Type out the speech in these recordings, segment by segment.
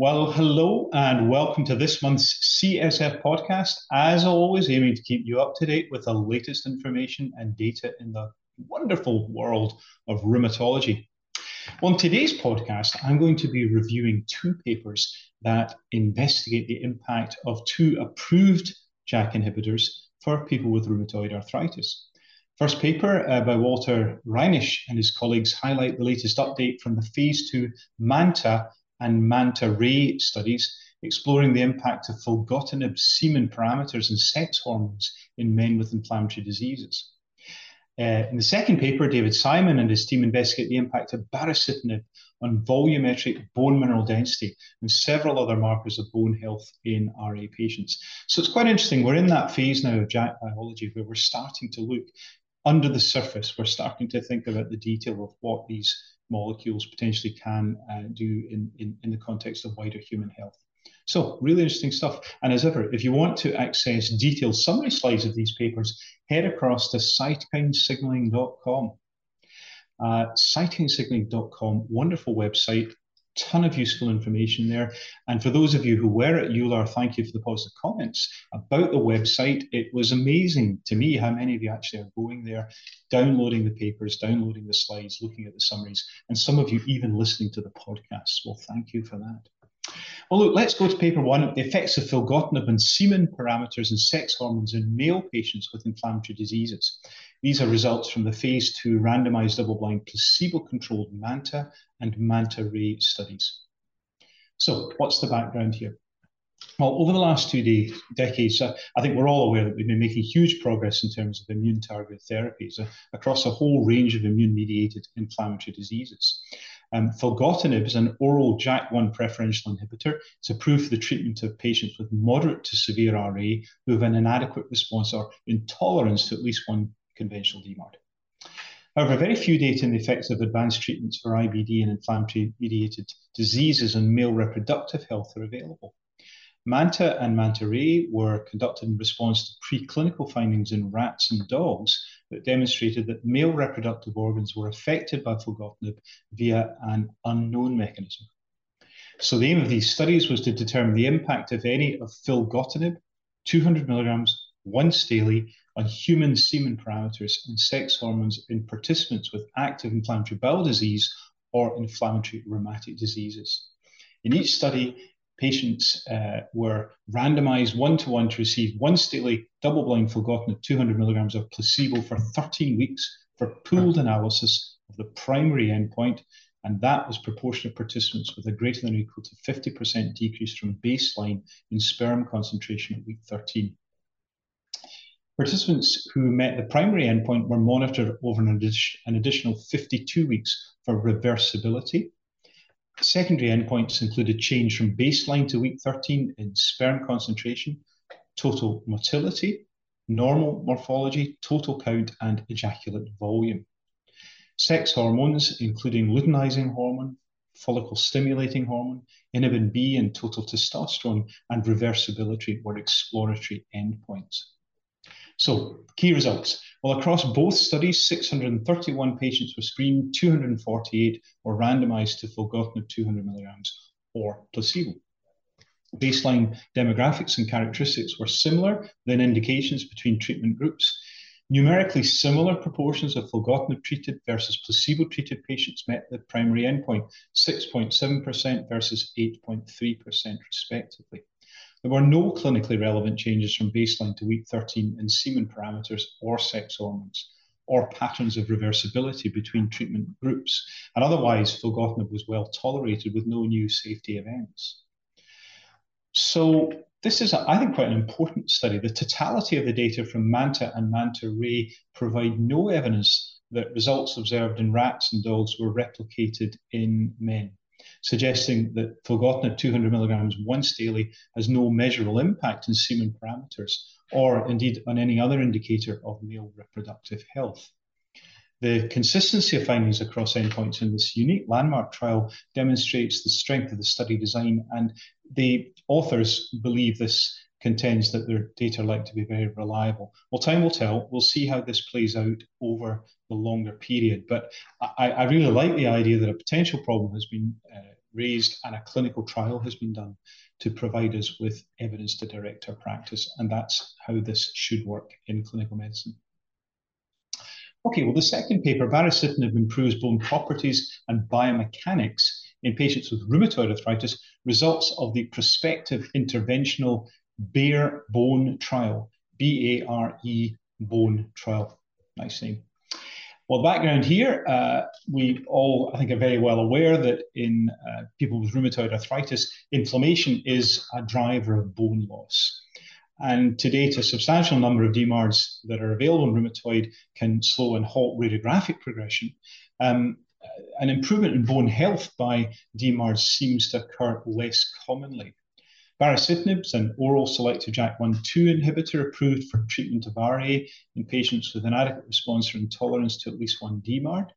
Well, hello and welcome to this month's CSF podcast. As always, aiming to keep you up to date with the latest information and data in the wonderful world of rheumatology. On today's podcast, I'm going to be reviewing two papers that investigate the impact of two approved JAK inhibitors for people with rheumatoid arthritis. First paper uh, by Walter Reinisch and his colleagues highlight the latest update from the phase two MANTA and MANTA-RAy studies exploring the impact of filgotinib semen parameters and sex hormones in men with inflammatory diseases. Uh, in the second paper, David Simon and his team investigate the impact of baricitinib on volumetric bone mineral density and several other markers of bone health in RA patients. So it's quite interesting. We're in that phase now of JAK biology where we're starting to look under the surface. We're starting to think about the detail of what these molecules potentially can uh, do in, in, in the context of wider human health. So really interesting stuff. And as ever, if you want to access detailed summary slides of these papers, head across to cytokinesignaling.com. Uh, cytokinesignaling.com, wonderful website, ton of useful information there. And for those of you who were at EULAR, thank you for the positive comments about the website. It was amazing to me how many of you actually are going there, downloading the papers, downloading the slides, looking at the summaries, and some of you even listening to the podcast. Well, thank you for that. Well, look, let's go to paper one the effects of filgotinib on semen parameters and sex hormones in male patients with inflammatory diseases. These are results from the phase two randomized double blind placebo controlled MANTA and MANTA-RAy studies. So, what's the background here? Well, over the last two decades, uh, I think we're all aware that we've been making huge progress in terms of immune targeted therapies uh, across a whole range of immune mediated inflammatory diseases. Um, filgotinib is an oral JAK1 preferential inhibitor. It's approved for the treatment of patients with moderate to severe RA who have an inadequate response or intolerance to at least one conventional DMARD. However, very few data on the effects of advanced treatments for IBD and inflammatory mediated diseases on male reproductive health are available. MANTA and MANTA-RAy were conducted in response to preclinical findings in rats and dogs that demonstrated that male reproductive organs were affected by filgotinib via an unknown mechanism. So the aim of these studies was to determine the impact, if any, of filgotinib, 200 milligrams once daily, on human semen parameters and sex hormones in participants with active inflammatory bowel disease or inflammatory rheumatic diseases. In each study, patients uh, were randomized one to one to receive once daily double blind filgotinib 200 milligrams of placebo for 13 weeks for pooled analysis of the primary endpoint. And that was proportion of participants with a greater than or equal to 50% decrease from baseline in sperm concentration at week 13. Participants who met the primary endpoint were monitored over an, an additional 52 weeks for reversibility Secondary endpoints included change from baseline to week 13 in sperm concentration, total motility, normal morphology, total count, and ejaculate volume. Sex hormones, including luteinizing hormone, follicle stimulating hormone, inhibin B, and total testosterone, and reversibility were exploratory endpoints. So, key results. Well, across both studies, 631 patients were screened, 248 were randomized to filgotinib 200 milligrams or placebo. Baseline demographics and characteristics were similar, then indications between treatment groups. Numerically similar proportions of filgotinib treated versus placebo treated patients met the primary endpoint, 6.7% versus 8.3% respectively. There were no clinically relevant changes from baseline to week 13 in semen parameters or sex hormones or patterns of reversibility between treatment groups. And otherwise, filgotinib was well tolerated with no new safety events. So this is, I think, quite an important study. The totality of the data from MANTA and MANTA-RAy provide no evidence that results observed in rats and dogs were replicated in men suggesting that filgotinib 200 milligrams once daily has no measurable impact on semen parameters or indeed on any other indicator of male reproductive health. The consistency of findings across endpoints in this unique landmark trial demonstrates the strength of the study design, and the authors believe this contends that their data are likely to be very reliable. Well, time will tell. We'll see how this plays out over the longer period. But I, I really like the idea that a potential problem has been uh, raised and a clinical trial has been done to provide us with evidence to direct our practice. And that's how this should work in clinical medicine. Okay, well, the second paper, baricitinib improves bone properties and biomechanics in patients with rheumatoid arthritis, results of the prospective interventional BARE bone trial, B A R E bone trial. Nice name. Well, background here, uh, we all, I think, are very well aware that in uh, people with rheumatoid arthritis, inflammation is a driver of bone loss. And to date, a substantial number of DMARDs that are available in rheumatoid can slow and halt radiographic progression. Um, an improvement in bone health by DMARDs seems to occur less commonly. Baricitinib is an oral selective JAK1-2 inhibitor approved for treatment of RA in patients with inadequate response or intolerance to at least one DMARD.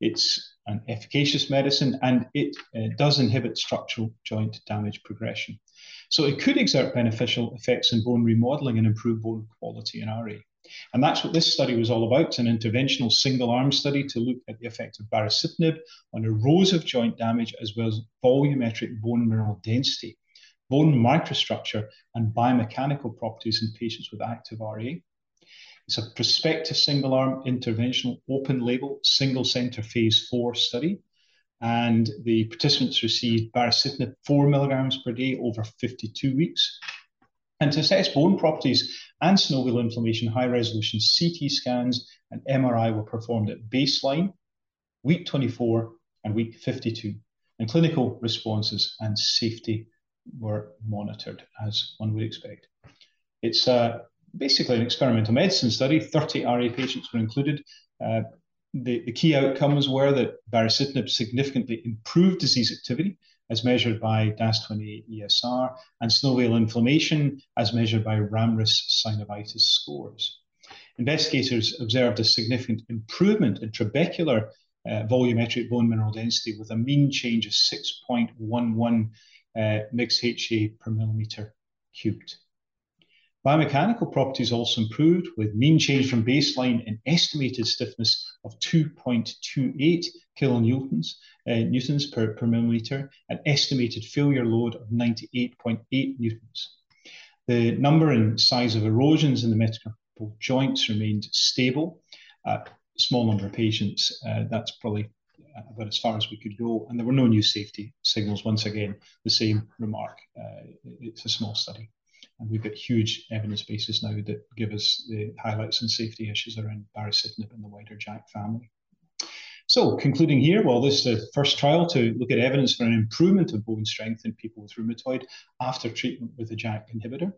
It's an efficacious medicine and it uh, does inhibit structural joint damage progression. So it could exert beneficial effects in bone remodeling and improve bone quality in RA. And that's what this study was all about. An interventional single arm study to look at the effect of baricitinib on erosive joint damage as well as volumetric bone mineral density bone microstructure, and biomechanical properties in patients with active RA. It's a prospective single arm interventional open label single center phase four study. And the participants received baricitinib 4 milligrams per day over 52 weeks. And to assess bone properties and synovial inflammation, high resolution CT scans and MRI were performed at baseline, week 24, and week 52. And clinical responses and safety were monitored, as one would expect. It's uh, basically an experimental medicine study. 30 RA patients were included. Uh, the, the, key outcomes were that baricitinib significantly improved disease activity as measured by DAS28 ESR and synovial inflammation as measured by RAMRIS synovitis scores. Investigators observed a significant improvement in trabecular uh, volumetric bone mineral density with a mean change of 6.11 uh, mixed HA per millimeter cubed. Biomechanical properties also improved with mean change from baseline in estimated stiffness of 2.28 kilonewtons uh, newtons per, per millimeter and estimated failure load of 98.8 newtons. The number and size of erosions in the metacarpal joints remained stable. A small number of patients, uh, that's probably about as far as we could go. And there were no new safety signals. Once again, the same remark. Uh, it's a small study. And we've got huge evidence bases now that give us the highlights and safety issues around baricitinib and the wider JAK family. So, concluding here, well, this is the first trial to look at evidence for an improvement of bone strength in people with rheumatoid after treatment with a JAK inhibitor.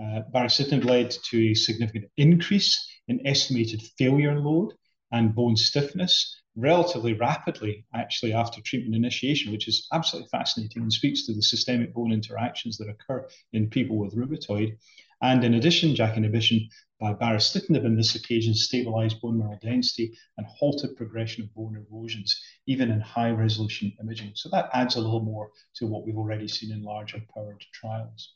Uh, baricitinib led to a significant increase in estimated failure load and bone stiffness relatively rapidly, actually, after treatment initiation, which is absolutely fascinating and speaks to the systemic bone interactions that occur in people with rheumatoid. And in addition, JAK inhibition by baricitinib in this occasion stabilized bone mineral density and halted progression of bone erosions, even in high resolution imaging. So that adds a little more to what we've already seen in larger powered trials.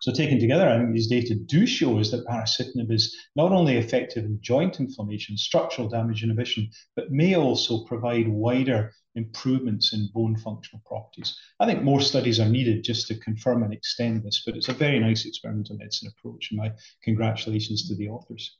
So taken together, I think these data do show us that baricitinib is not only effective in joint inflammation, structural damage inhibition, but may also provide wider improvements in bone functional properties. I think more studies are needed just to confirm and extend this, but it's a very nice experimental medicine approach, and my congratulations to the authors.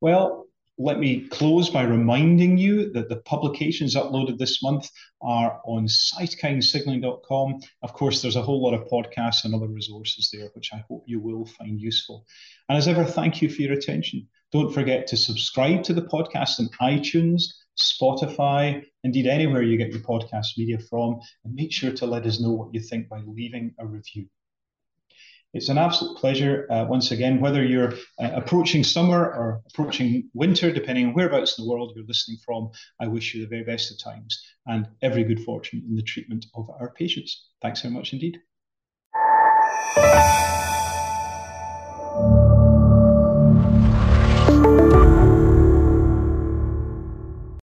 Well, let me close by reminding you that the publications uploaded this month are on cytokinesignaling.com. Of course, there's a whole lot of podcasts and other resources there, which I hope you will find useful. And as ever, thank you for your attention. Don't forget to subscribe to the podcast on iTunes, Spotify, indeed anywhere you get your podcast media from, and make sure to let us know what you think by leaving a review. It's an absolute pleasure, uh, once again, whether you're uh, approaching summer or approaching winter, depending on whereabouts in the world you're listening from, I wish you the very best of times and every good fortune in the treatment of our patients. Thanks very much indeed.